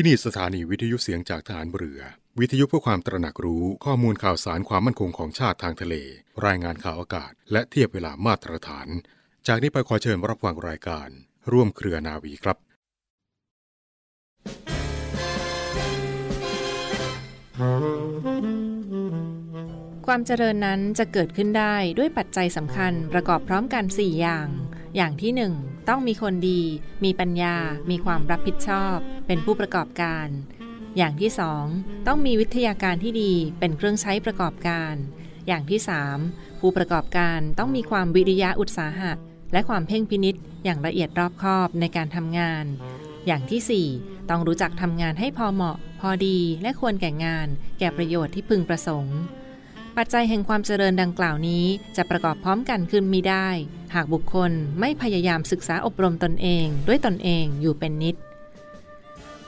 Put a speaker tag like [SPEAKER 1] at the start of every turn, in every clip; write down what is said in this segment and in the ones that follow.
[SPEAKER 1] ที่นี่สถานีวิทยุเสียงจากฐานเรือ วิทยุเพื่อความตระหนักรู้ข้อมูลข่าวสารความมั่นคงของชาติทางทะเล รายงานข่าวอากาศ และเทียบเวลามาตรฐาน จากนี้ไปขอเชิญรับฟังรายการ ร่วมเครือนาวีครับ
[SPEAKER 2] ความเจริญนั้นจะเกิดขึ้นได้ด้วยปัจจัยสำคัญประกอบพร้อมกัน 4 อย่าง อย่างที่ 1 ต้องมีคนดี มีปัญญา มีความรับผิดชอบ เป็นผู้ประกอบการ อย่างที่ 2 ต้องมีวิทยาการที่ดี เป็นเครื่องใช้ประกอบการ อย่างที่ 3 ผู้ประกอบการต้องมีความวิริยะอุตสาหะ และความเพ่งพินิษอย่างละเอียดรอบคอบในการทำงาน อย่างที่ 4 ต้องรู้จักทำงานให้พอเหมาะ พอดีและควรแก่งาน แก่ประโยชน์ที่พึงประสงค์ ปัจจัยแห่งความเจริญดังกล่าวนี้ จะประกอบพร้อมกันขึ้นมิได้ หากบุคคลไม่พยายามศึกษาอบรมตนเอง ด้วยตนเองอยู่เป็นนิด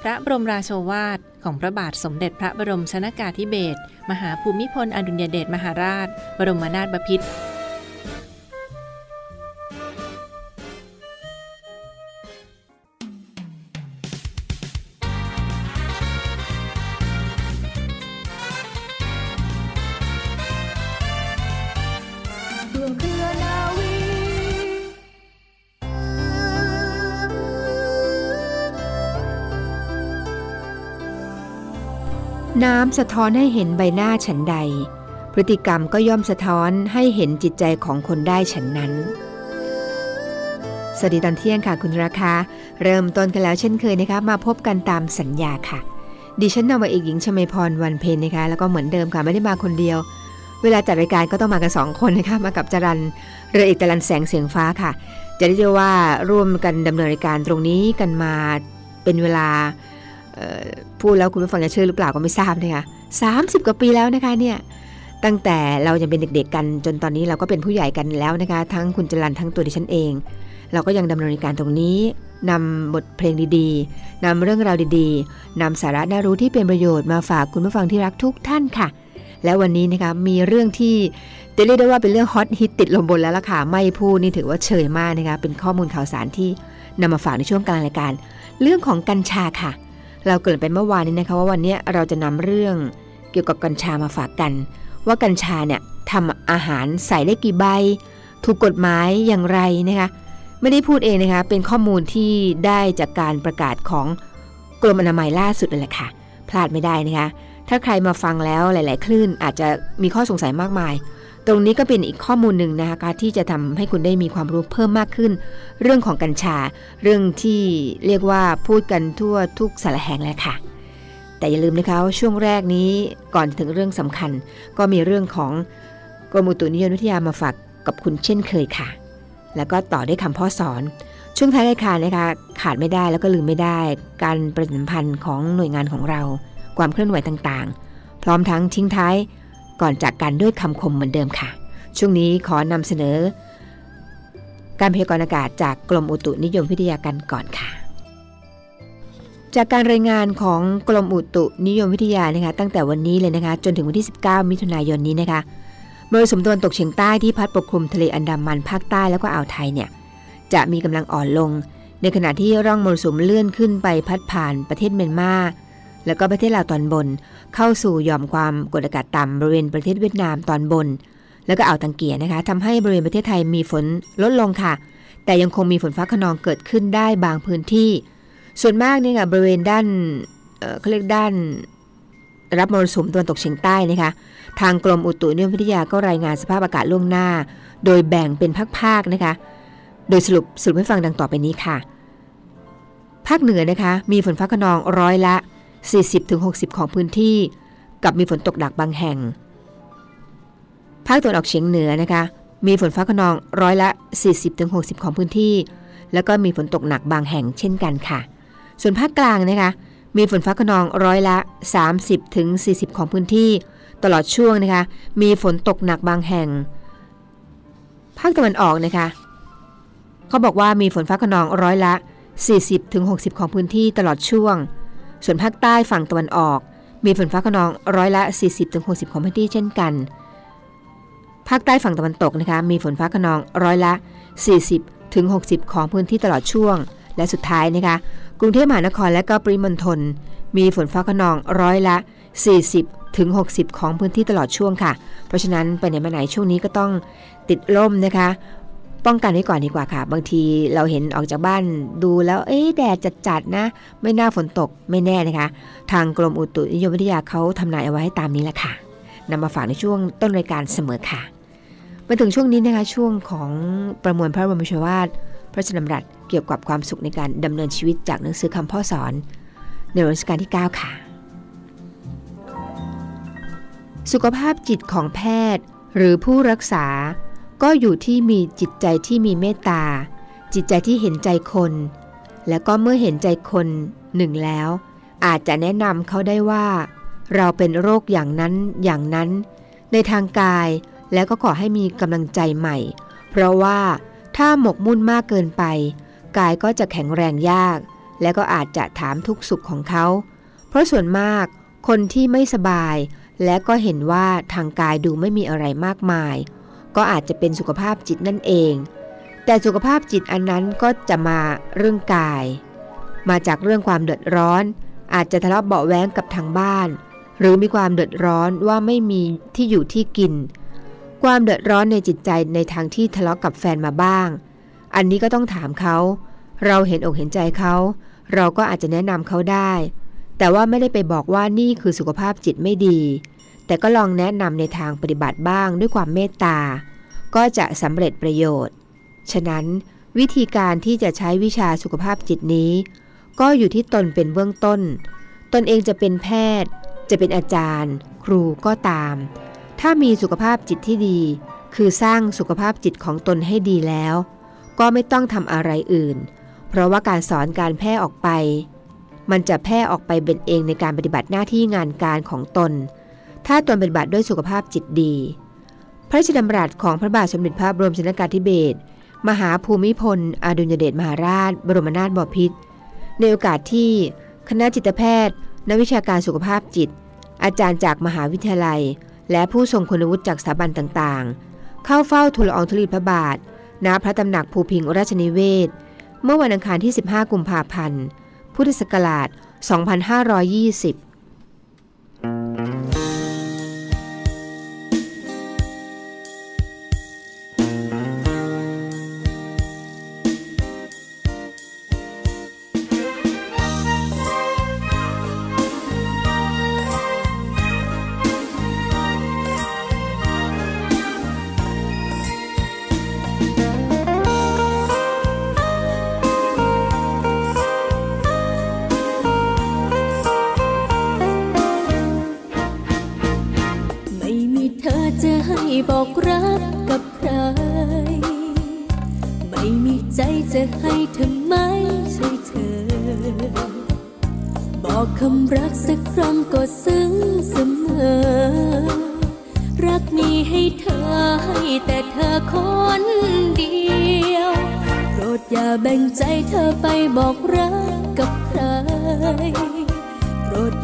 [SPEAKER 2] พระบรมราโชวาทของพระบาทสมเด็จพระบรมชนากาธิเบศรมหาภูมิพลอดุลยเดชมหาราช บรมนาถบพิตร
[SPEAKER 3] น้ำ
[SPEAKER 4] สะท้อนให้เห็นใบหน้าฉันใด พฤติกรรมก็ย่อมสะท้อนให้เห็นจิตใจของคนได้ฉันนั้น สวัสดีตอนเที่ยงค่ะคุณราคา เริ่มต้นกันแล้วเช่นเคยนะคะ มาพบกันตามสัญญาค่ะ ดิฉันนาวาเอกหญิงชมาพรวันเพนนะคะ แล้วก็เหมือนเดิมค่ะไม่ได้มาคนเดียว เวลาจัดรายการก็ต้องมากันสองคนนะคะ มากับจรันเรือเอกจรันแสงเสียงฟ้าค่ะ จะได้เรียกว่าร่วมกันดำเนินรายการตรงนี้กันมาเป็นเวลา พูดแล้วคุณผู้ฟังจะเชื่อหรือเปล่าก็ไม่ทราบนะคะสามสิบกว่าปีแล้วนะคะเนี่ยตั้งแต่เรายังเป็นเด็กๆกันจนตอนนี้เราก็เป็นผู้ใหญ่กันแล้วนะคะ ทั้งคุณจรันทั้งตัวดิฉันเอง เราก็ยังดำเนินรายการตรงนี้นำบทเพลงดีๆนำเรื่องราวดีๆนำสาระน่ารู้ที่เป็นประโยชน์มาฝากคุณผู้ฟังที่รักทุกท่านค่ะ และวันนี้นะคะมีเรื่องที่จะเรียกได้ว่าเป็นเรื่องฮอตฮิตติดลมบนแล้วล่ะค่ะไม่พูดนี่ถือว่าเฉยมากนะคะเป็นข้อมูลข่าวสารที่นำมาฝากในช่วงกลางรายการ เรื่องของกัญชาค่ะ เราเกิดไปเมื่อวานนี้นะคะว่าวันนี้เราจะนำเรื่องเกี่ยวกับกัญชามาฝากกัน ว่ากัญชาเนี่ยทำอาหารใส่ได้กี่ใบ ถูกกฎหมายอย่างไรนะคะไม่ได้พูดเองนะคะเป็นข้อมูลที่ได้จากการประกาศของกรมอนามัยล่าสุดนั่นแหละค่ะ พลาดไม่ได้นะคะถ้าใครมาฟังแล้วหลาย ๆ คลื่นอาจจะมีข้อสงสัยมากมาย ตรงนี้ก็เป็นอีกข้อมูลหนึ่งนะคะที่จะทำให้คุณได้มีความรู้เพิ่มมากขึ้น เรื่องของกัญชา เรื่องที่เรียกว่าพูดกันทั่วทุกสารแห่งเลยค่ะ แต่อย่าลืมนะคะว่าช่วงแรกนี้ก่อนถึงเรื่องสำคัญ ก็มีเรื่องของกรมอุตุนิยมวิทยามาฝากกับคุณเช่นเคยค่ะ แล้วก็ต่อด้วยคำพ่อสอน ช่วงท้ายรายการนะคะขาดไม่ได้แล้วก็ลืมไม่ได้ การประชาสัมพันธ์ของหน่วยงานของเรา ความเคลื่อนไหวต่างๆ พร้อมทั้งทิ้งท้าย ก่อนจากกันด้วยคำคมเหมือนเดิมค่ะ ช่วงนี้ขอนำเสนอ การพยากรณ์อากาศจากกรมอุตุนิยมวิทยากันก่อนค่ะ จากการรายงานของกรมอุตุนิยมวิทยานะคะ ตั้งแต่วันนี้เลยนะคะ จนถึงวันที่ 19 มิถุนายนนี้นะคะมรสุมตะวันตกเฉียงใต้ที่พัดปกคลุมทะเลอันดามันภาคใต้แล้วก็อ่าวไทยเนี่ยจะมีกำลังอ่อนลง ในขณะที่ร่องมรสุมเลื่อนขึ้นไปพัดผ่านประเทศเมียนมา แล้วก็ประเทศลาวตอนบน เข้าสู่หย่อมความกดอากาศต่ำบริเวณประเทศเวียดนามตอนบน แล้วก็อ่าวตังเกียนะคะทำให้บริเวณประเทศไทยมีฝนลดลงค่ะ แต่ยังคงมีฝนฟ้าขนองเกิดขึ้นได้บางพื้นที่ ส่วนมากเนี่ยบริเวณด้านเเขาเรียกด้านรับมรสุมตะวันตกเฉียงใต้นะคะ ทางกรมอุตุนิยมวิทยาก็รายงานสภาพอากาศล่วงหน้า โดยแบ่งเป็นภาคๆนะคะ โดยสรุปสรุปให้ฟังดังต่อไปนี้ค่ะ ภาคเหนือนะคะ มีฝนฟ้าขนองร้อยละ 40-60 ของพื้นที่ กับมีฝนตกหนักบางแห่ง ภาคตะวันออกเฉียงเหนือนะคะ มีฝนฟ้าขนองร้อยละ 40-60 ของพื้นที่ แล้วก็มีฝนตกหนักบางแห่งเช่นกันค่ะ ส่วนภาคกลางนะคะมีฝนฟ้าขนองร้อยละ 30-40 ของพื้นที่ ตลอดช่วงนะคะ มีฝนตกหนักบางแห่ง ภาคตะวันออกนะคะ เขาบอกว่ามีฝนฟ้าขนองร้อยละ 40-60 ของพื้นที่ตลอดช่วง ส่วนภาคใต้ฝั่งตะวันออก มีฝนฟ้าขนองร้อยละ 40-60 ของพื้นที่เช่นกัน ภาคใต้ฝั่งตะวันตกนะคะ มีฝนฟ้าขนองร้อยละ 40-60 ของพื้นที่ตลอดช่วง และสุดท้ายนะคะ กรุงเทพมหานครและก็ปริมณฑล มีฝนฟ้าขนองร้อยละ 40ถึง60 ของพื้นที่ตลอดช่วงค่ะ เพราะฉะนั้นไปไหนมาไหนช่วงนี้ก็ต้องติดร่มนะคะ ป้องกันไว้ก่อนดีกว่าค่ะ บางทีเราเห็นออกจากบ้านดูแล้ว เอ๊แดดจัดๆนะ ไม่น่าฝนตกไม่แน่นะคะ ทางกรมอุตุนิยมวิทยาเขาทำนายเอาไว้ให้ตามนี้แหละค่ะนำมาฝากในช่วงต้นรายการเสมอค่ะมาถึงช่วงนี้นะคะช่วงของประมวลพระบรมชวาทพระชนมรัตเกี่ยวกับความสุขในการดำเนินชีวิตจากหนังสือคำพ่อสอน ในรัชกาลที่ 9 ค่ะ สุขภาพจิตของแพทย์ หรือผู้รักษา ก็อยู่ที่มีจิตใจที่มีเมตตา จิตใจที่เห็นใจคน และก็เมื่อเห็นใจคนหนึ่งแล้ว อาจจะแนะนำเขาได้ว่า เราเป็นโรคอย่างนั้นอย่างนั้น ในทางกายแล้วก็ขอให้มีกำลังใจใหม่ เพราะว่าถ้าหมกมุ่นมากเกินไป กายก็จะแข็งแรงยาก และก็อาจจะถามทุกสุขของเขา เพราะส่วนมากคนที่ไม่สบาย และก็เห็นว่าทางกายดูไม่มีอะไรมากมาย ก็อาจจะเป็นสุขภาพจิตนั่นเอง แต่สุขภาพจิตอันนั้นก็จะมาเรื่องกาย มาจากเรื่องความเดือดร้อน อาจจะทะเลาะเบาแว้งกับทางบ้าน หรือมีความเดือดร้อนว่าไม่มีที่อยู่ที่กิน ความเดือดร้อนในจิตใจในทางที่ทะเลาะกับแฟนมาบ้าง อันนี้ก็ต้องถามเขา เราเห็นอกเห็นใจเขา เราก็อาจจะแนะนำเขาได้ แต่ว่าไม่ได้ไปบอกว่านี่คือสุขภาพจิตไม่ดี แต่ก็ลองแนะนำในทางปฏิบัติบ้างด้วยความเมตตา ก็จะสำเร็จประโยชน์ ฉะนั้นวิธีการที่จะใช้วิชาสุขภาพจิตนี้ ก็อยู่ที่ตนเป็นเบื้องต้น ตนเองจะเป็นแพทย์ จะเป็นอาจารย์ ครูก็ตาม ถ้ามีสุขภาพจิตที่ดี คือสร้างสุขภาพจิตของตนให้ดีแล้ว ก็ไม่ต้องทำอะไรอื่น เพราะว่าการสอนการแพร่ออกไป มันจะแพร่ออกไปเป็นเองในการปฏิบัติหน้าที่งานการของตน ถ้าตนปฏิบัติด้วยสุขภาพจิตดี พระราชดำรัสของพระบาทสมเด็จพระบรมชนกาธิเบศรมหาภูมิพล อดุลยเดชมหาราช บรมนาถบพิตรในโอกาสที่คณะจิตแพทย์ นักวิชาการสุขภาพจิต อาจารย์จากมหาวิทยาลัย และผู้ทรงคุณวุฒิจากสถาบันต่างๆ เข้าเฝ้าทูลอองธุลีพระบาท ณ พระตำหนักภูพิงราชนิเวศ เมื่อวันอังคารที่ 15 กุมภาพันธ์ พุทธศักราช 2520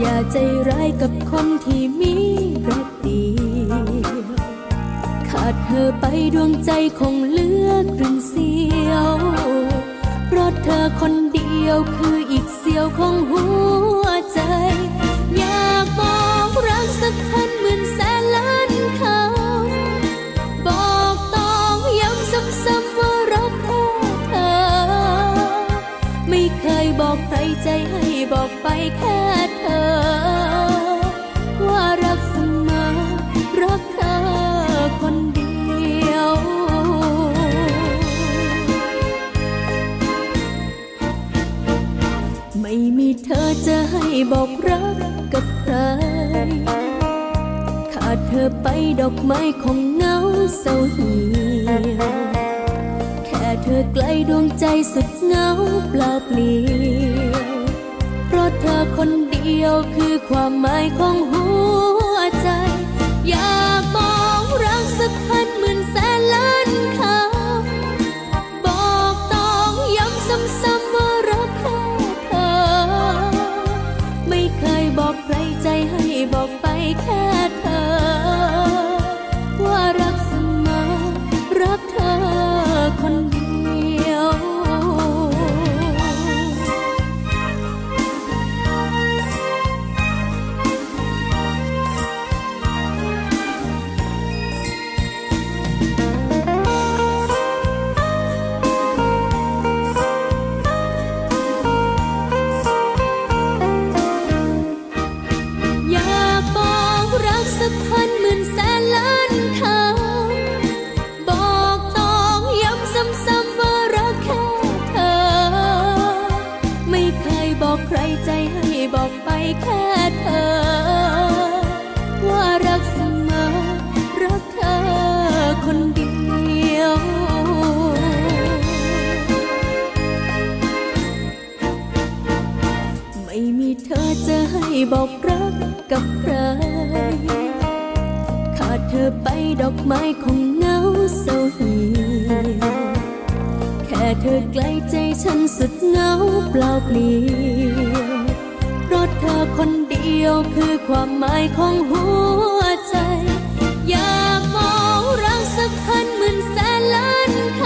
[SPEAKER 3] อย่าใจร้ายกับคนที่มีรักเดียวขาดเธอไปดวงใจคงเลือกรึ่งเสียวเพราะเธอคนเดียวคืออีกเสียวของหัวใจ อยากบอกรักสักพันหมื่นแสนล้านคำบอกต้องย้ำซ้ำๆว่ารักแค่เธอ ไม่เคยบอกใครใจให้ บอกไปแค่เธอ ว่ารักเสมอรักเธอคนเดียว ไม่มีเธอจะให้บอกรักกับใคร ขาดเธอไปดอกไม้คงเหงาเศร้าเหี่ยวแค่เธอไกลดวงใจสุดเหงาเปล่าเปลี่ยว ธอคนเดียวคือความหมายของหัว ดอไปดอกไม้คงเงาเศร้าเหี่ยวแค่เธอไกล้ใจฉันสุดเงาเปล่าเปลี่ยวเพราะเธอคนเดียวคือความหมายของหัวใจ อยากมองรักสักพันหมื่นแสนล้านค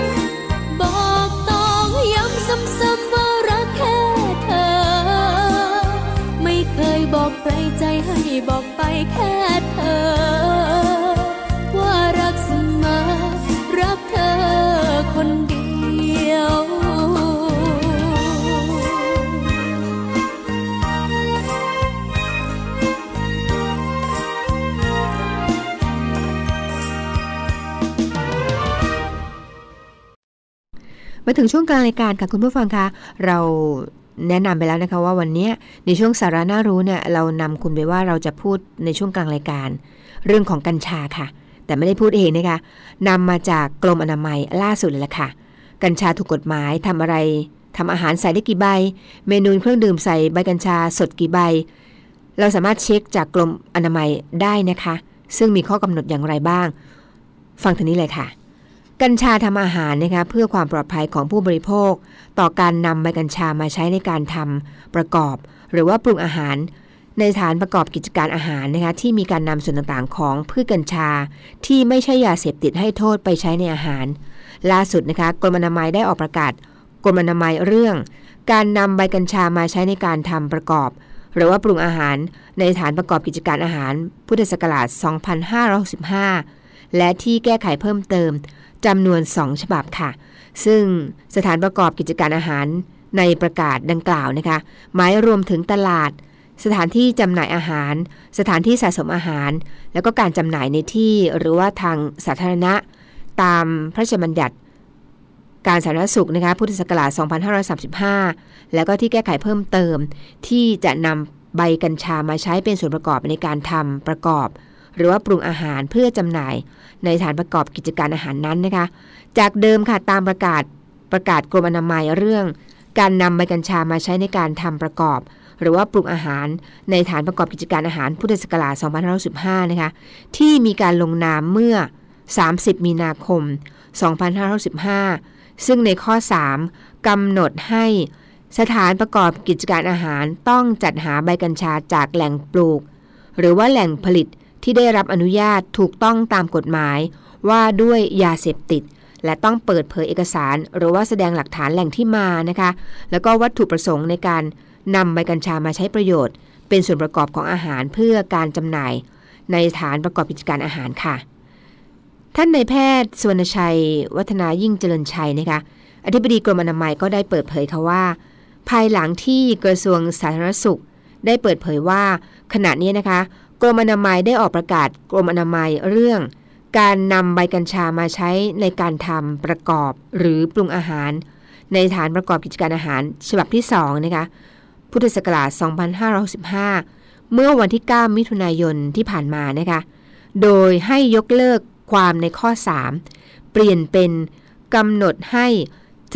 [SPEAKER 3] ำบอกต้องย้ำซ้ำๆว่ารักแค่เธอ ไม่เคยบอกใครใจให้บอกไปแค่เธอ
[SPEAKER 4] มาถึงช่วงกลางรายการค่ะคุณผู้ฟังคะเราแนะนำไปแล้วนะคะว่าวันนี้ในช่วงสาระน่ารู้เนี่ยเรานำคุณไปว่าเราจะพูดในช่วงกลางรายการ เรื่องของกัญชาค่ะ แต่ไม่ได้พูดเองนะคะนำมาจากกรมอนามัยล่าสุดเลยล่ะค่ะ กัญชาถูกกฎหมายทำอะไรทำอาหารใส่ได้กี่ใบ เมนูเครื่องดื่มใส่ใบกัญชาสดกี่ใบ เราสามารถเช็คจากกรมอนามัยได้นะคะ ซึ่งมีข้อกำหนดอย่างไรบ้าง ฟังทีนี้เลยค่ะ กัญชาทำอาหารนะคะเพื่อความปลอดภัยของผู้บริโภค ต่อการนำใบกัญชามาใช้ในการทำประกอบ หรือว่าปรุงอาหาร ในสถานประกอบกิจการอาหารนะคะที่มีการนำส่วนต่างๆ ของพืชกัญชา ที่ไม่ใช่ยาเสพติดให้โทษไปใช้ในอาหาร ล่าสุดนะคะกรมอนามัยได้ออกประกาศกรมอนามัยเรื่อง การนำใบกัญชามาใช้ในการทำประกอบ หรือว่าปรุงอาหารในสถานประกอบกิจการอาหาร พุทธศักราช 2565 และที่แก้ไขเพิ่มเติม จำนวน 2 ฉบับค่ะ ซึ่งสถานประกอบกิจการอาหารในประกาศดังกล่าวนะคะ หมายรวมถึงตลาด สถานที่จำหน่ายอาหาร สถานที่สะสมอาหาร แล้วก็การจำหน่ายในที่หรือว่าทางสาธารณะ ตามพระราชบัญญัติการสาธารณสุขนะคะพุทธศักราช 2535 แล้วก็ที่แก้ไขเพิ่มเติม ที่จะนำใบกัญชามาใช้เป็นส่วนประกอบในการทำประกอบ หรือว่าปรุงอาหารเพื่อจำหน่าย ในสถานประกอบกิจการอาหารนั้นนะคะ จากเดิมค่ะตามประกาศประกาศกรมอนามัยเรื่อง การนำใบกัญชามาใช้ในการทำประกอบ หรือว่าปรุงอาหารในฐานประกอบกิจการอาหารพุทธศักราช2515นะคะที่มีการลงนามเมื่อ 30 มีนาคม 2515 ซึ่งในข้อ 3กำหนดให้สถานประกอบกิจการอาหารต้องจัดหาใบกัญชาจากแหล่งปลูก หรือว่าแหล่งผลิต ที่ได้รับอนุญาตถูกต้องตามกฎหมาย ว่าด้วยยาเสพติด และต้องเปิดเผยเอกสาร หรือว่าแสดงหลักฐานแหล่งที่มานะคะ แล้วก็วัตถุประสงค์ในการนำใบกัญชามาใช้ประโยชน์ เป็นส่วนประกอบของอาหารเพื่อการจำหน่าย ในสถานประกอบกิจการอาหารค่ะ ท่านนายแพทย์สวรรณชัย วัฒนายิ่งเจริญชัยนะคะอธิบดีกรมอนามัยก็ได้เปิดเผยค่ะว่า ภายหลังที่กระทรวงสาธารณสุข ได้เปิดเผยว่าขณะนี้นะคะ กรมอนามัยได้ออกประกาศกรมอนามัยเรื่อง การนำใบกัญชามาใช้ในการทำประกอบหรือปรุงอาหาร ในฐานประกอบกิจการอาหารฉบับที่2นะคะพุทธศักราช 2565 เมื่อวันที่ 9 มิถุนายนที่ผ่านมานะคะโดยให้ยกเลิกความในข้อ 3 เปลี่ยนเป็นกำหนดให้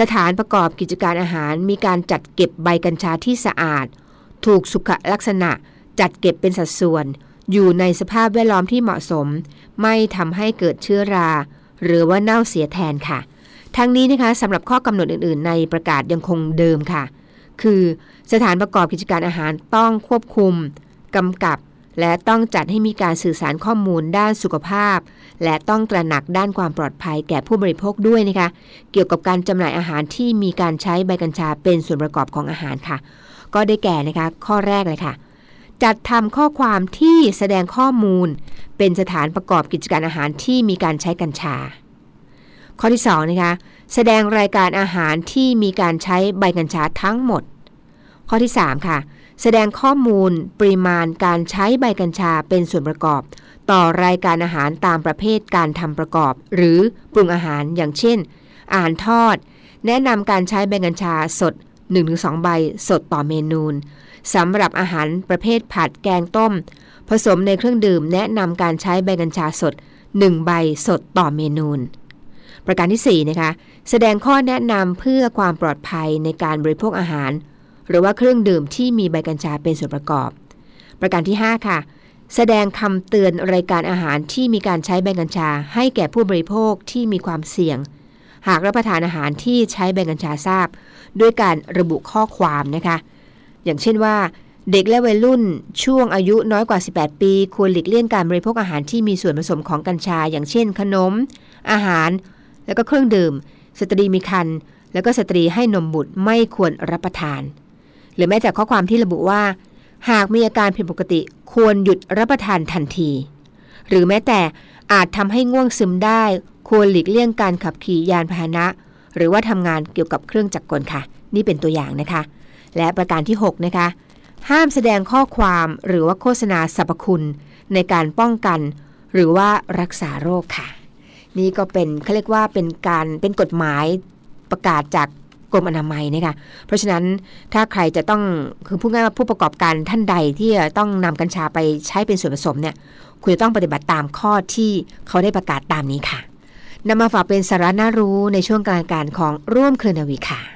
[SPEAKER 4] สถานประกอบกิจการอาหารมีการจัดเก็บใบกัญชาที่สะอาด ถูกสุขลักษณะจัดเก็บเป็นสัดส่วน อยู่ในสภาพแวดล้อมที่เหมาะสม ไม่ทำให้เกิดเชื้อรา หรือว่าเน่าเสียแทนค่ะ ทั้งนี้นะคะสำหรับข้อกำหนดอื่น ๆ ในประกาศยังคงเดิมค่ะ คือสถานประกอบกิจการอาหารต้องควบคุมกำกับ และต้องจัดให้มีการสื่อสารข้อมูลด้านสุขภาพ และต้องตระหนักด้านความปลอดภัยแก่ผู้บริโภคด้วยนะคะ เกี่ยวกับการจำหน่ายอาหารที่มีการใช้ใบกัญชาเป็นส่วนประกอบของอาหารค่ะ ก็ได้แก่นะคะข้อแรกเลยค่ะ จัดทำข้อความที่แสดงข้อมูล เป็นสถานประกอบกิจการอาหารที่มีการใช้กัญชา ข้อที่2นะคะแสดงรายการอาหารที่มีการใช้ใบกัญชาทั้งหมด ข้อที่ 3 ค่ะ แสดงข้อมูลปริมาณการใช้ใบกัญชาเป็นส่วนประกอบ ต่อรายการอาหารตามประเภทการทำประกอบ หรือปรุงอาหารอย่างเช่นอาหารทอด แนะนำการใช้ใบกัญชาสด 1-2 ใบสดต่อเมนู สำหรับอาหารประเภทผัดแกงต้ม ผสมในเครื่องดื่มแนะนำการใช้ใบกัญชาสด 1 ใบสดต่อเมนู ประการที่ 4 นะคะ แสดงข้อแนะนำเพื่อความปลอดภัยในการบริโภคอาหาร หรือว่าเครื่องดื่มที่มีใบกัญชาเป็นส่วนประกอบ ประการที่ 5 ค่ะ แสดงคำเตือนรายการอาหารที่มีการใช้ใบกัญชา ให้แก่ผู้บริโภคที่มีความเสี่ยง หากรับประทานอาหารที่ใช้ใบกัญชาทราบ ด้วยการระบุข้อความนะคะ อย่างเช่นว่า เด็กและวัยรุ่นช่วงอายุน้อยกว่า 18 ปี ควรหลีกเลี่ยงการบริโภคอาหารที่มีส่วนผสมของกัญชา อย่างเช่น ขนม อาหาร แล้วก็เครื่องดื่ม สตรีมีครรภ์แล้วก็สตรีให้นมบุตรไม่ควรรับประทาน หรือแม้แต่ข้อความที่ระบุว่า หากมีอาการผิดปกติควรหยุดรับประทานทันที หรือแม้แต่อาจทำให้ง่วงซึมได้ ควรหลีกเลี่ยงการขับขี่ยานพาหนะ หรือว่าทำงานเกี่ยวกับเครื่องจักรกลค่ะ นี่เป็นตัวอย่างนะคะ และประการที่ 6 นะคะ ห้ามแสดงข้อความหรือว่าโฆษณาสรรพคุณ ในการป้องกัน หรือว่ารักษาโรคค่ะ นี่ก็เป็นเขาเรียกว่าเป็นการเป็นกฎหมายประกาศจากกรมอนามัยนะคะ เพราะฉะนั้นถ้าใครจะต้องคือพูดง่ายว่าผู้ประกอบการท่านใดที่จะต้องนำกัญชาไปใช้เป็นส่วนผสมเนี่ยคุณจะต้องปฏิบัติตามข้อที่เขาได้ประกาศตามนี้ค่ะนำมาฝากเป็นสาระน่ารู้ในช่วงกลางการของร่วมเครือนาวีค่ะ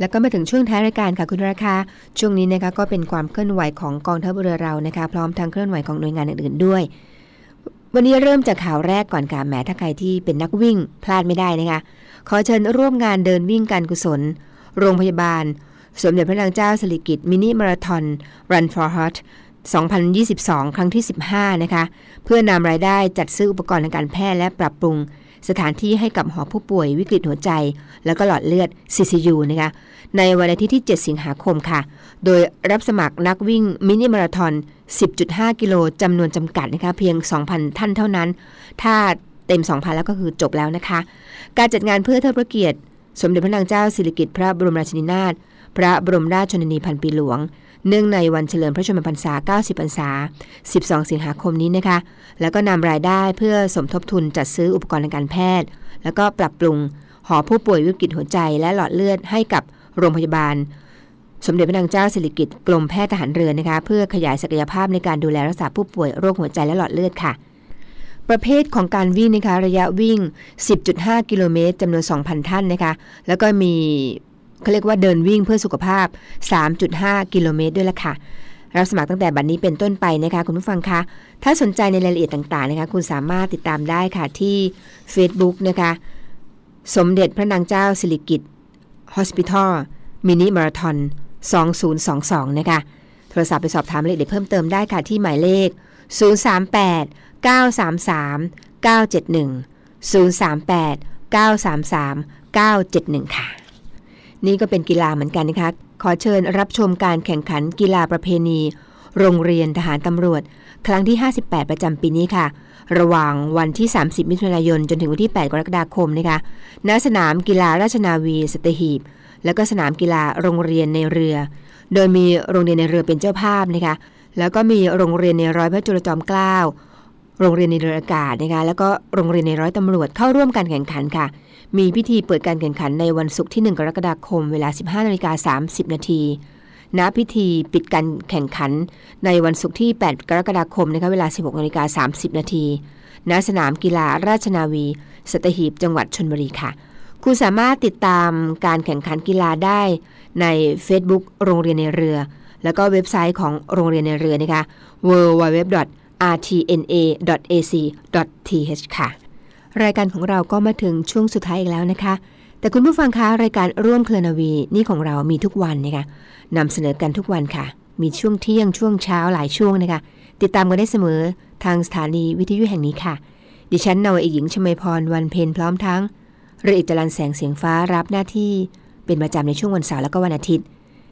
[SPEAKER 4] แล้วก็มาถึงช่วงท้ายรายการค่ะคุณราคา ช่วงนี้นะคะก็เป็นความเคลื่อนไหวของกองทัพเรือเรานะคะ พร้อมทั้งเคลื่อนไหวของหน่วยงานอื่นๆด้วย วันนี้เริ่มจากข่าวแรกก่อนค่ะแหมถ้าใครที่เป็นนักวิ่งพลาดไม่ได้นะคะ ขอเชิญร่วมงานเดินวิ่งการกุศล โรงพยาบาล สมเด็จพระนางเจ้าสิริกิติ์มินิมาราทอน Run for Heart 2022 ครั้งที่ 15 นะคะ เพื่อนำรายได้จัดซื้ออุปกรณ์ทางการแพทย์และปรับปรุง สถานที่ให้กับหอผู้ป่วยวิกฤตหัวใจ แล้วก็หลอดเลือด CCU นะคะในวันอาทิตย์ที่ 7 สิงหาคมค่ะ โดยรับสมัครนักวิ่งมินิมาราทอน 10.5 กิโลจำนวนจำกัดนะคะเพียง 2,000 ท่านเท่านั้น ถ้าเต็ม 2,000 แล้วก็คือจบแล้วนะคะ การจัดงานเพื่อเทิดพระเกียรติ สมเด็จพระนางเจ้าสิริกิติ์พระบรมราชินีนาถพระบรมราชชนนีพันปีหลวง เนื่องในวันเฉลิมพระชนมพรรษา 90 พรรษา 12 สิงหาคมนี้นะคะ แล้วก็นำรายได้เพื่อสมทบทุนจัดซื้ออุปกรณ์ทางการแพทย์ แล้วก็ปรับปรุงหอผู้ป่วยวิกฤตหัวใจและหลอดเลือดให้กับโรงพยาบาล สมเด็จพระนางเจ้าสิริกิติ์กรมแพทย์ทหารเรือนะคะ เพื่อขยายศักยภาพในการดูแลรักษาผู้ป่วยโรคหัวใจและหลอดเลือดค่ะประเภทของการวิ่งนะคะระยะวิ่ง 10.5 กิโลเมตรจำนวน 2,000 ท่านนะคะ แล้วก็มี เขาเรียกว่าเดินวิ่งเพื่อสุขภาพ 3.5 กิโลเมตรด้วยละค่ะรับสมัครตั้งแต่บัดนนี้เป็นต้นไปนะคะคุณผู้ฟังคะ ถ้าสนใจในรายละเอียดต่างๆนะคะ คุณสามารถติดตามได้ค่ะที่ Facebook นะคะ สมเด็จพระนางเจ้าสิริกิติ์ Hospital มินิมาราทอน2022 นะคะ โทรศัพท์ไปสอบถามรายละเอียดเพิ่มเติมได้ค่ะที่หมายเลข 038 933 971 038 933 971 ค่ะ นี่ก็เป็นกีฬาเหมือนกันนะคะ ขอเชิญรับชมการแข่งขันกีฬาประเพณี โรงเรียนทหารตำรวจ ครั้งที่ 58 ประจำปีนี้ค่ะ ระหว่างวันที่ 30 มิถุนายน จนถึงวันที่ 8 กรกฎาคมนะคะ ณ สนามกีฬาราชนาวีสตหีบ แล้วก็สนามกีฬาโรงเรียนในเรือ โดยมีโรงเรียนในเรือเป็นเจ้าภาพนะคะ แล้วก็มีโรงเรียนในร้อยพระจุลจอมเกล้า โรงเรียนในเรืออากาศนะคะ แล้วก็โรงเรียนในร้อยตำรวจเข้าร่วมการแข่งขันค่ะ มีพิธีเปิดการแข่งขันในวันศุกร์ที่ 1 กรกฎาคม เวลา 15นาฬิกา30 นาทีณพิธีปิดการแข่งขันในวันศุกร์ที่ 8 กรกฎาคมนะคะเวลา 16นาฬิกา30 นาที
[SPEAKER 5] ณสนามกีฬาราชนาวี สตหีบจังหวัดชนบุรีค่ะ คุณสามารถติดตามการแข่งขันกีฬาได้ใน Facebook โรงเรียนในเรือ แล้วก็เว็บไซต์ของโรงเรียนในเรือนะคะ www.rtna.ac.th ค่ะ รายการของเราก็มาถึงช่วงสุดท้ายอีกแล้วนะคะ แต่คุณผู้ฟังคะรายการร่วมเคลนาวีนี่ของเรามีทุกวันนะคะนำเสนอกันทุกวันค่ะ มีช่วงเที่ยงช่วงเช้าหลายช่วงนะคะ ติดตามกันได้เสมอทางสถานีวิทยุแห่งนี้ค่ะ ดิฉันนาวเอกหญิงชมพรวันเพนพร้อมทั้งเรืออิจรันแสงเสียงฟ้ารับหน้าที่เป็นประจำในช่วงวันเสาร์และก็วันอาทิตย์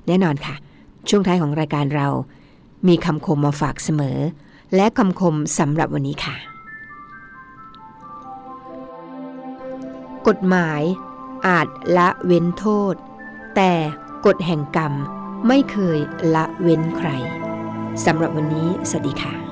[SPEAKER 5] แน่นอนค่ะ ช่วงท้ายของรายการเรา มีคำคมมาฝากเสมอ และคำคมสำหรับวันนี้ค่ะ กฎหมายอาจละเว้นโทษ แต่กฎแห่งกรรมไม่เคยละเว้นใครสำหรับวันนี้ สวัสดีค่ะ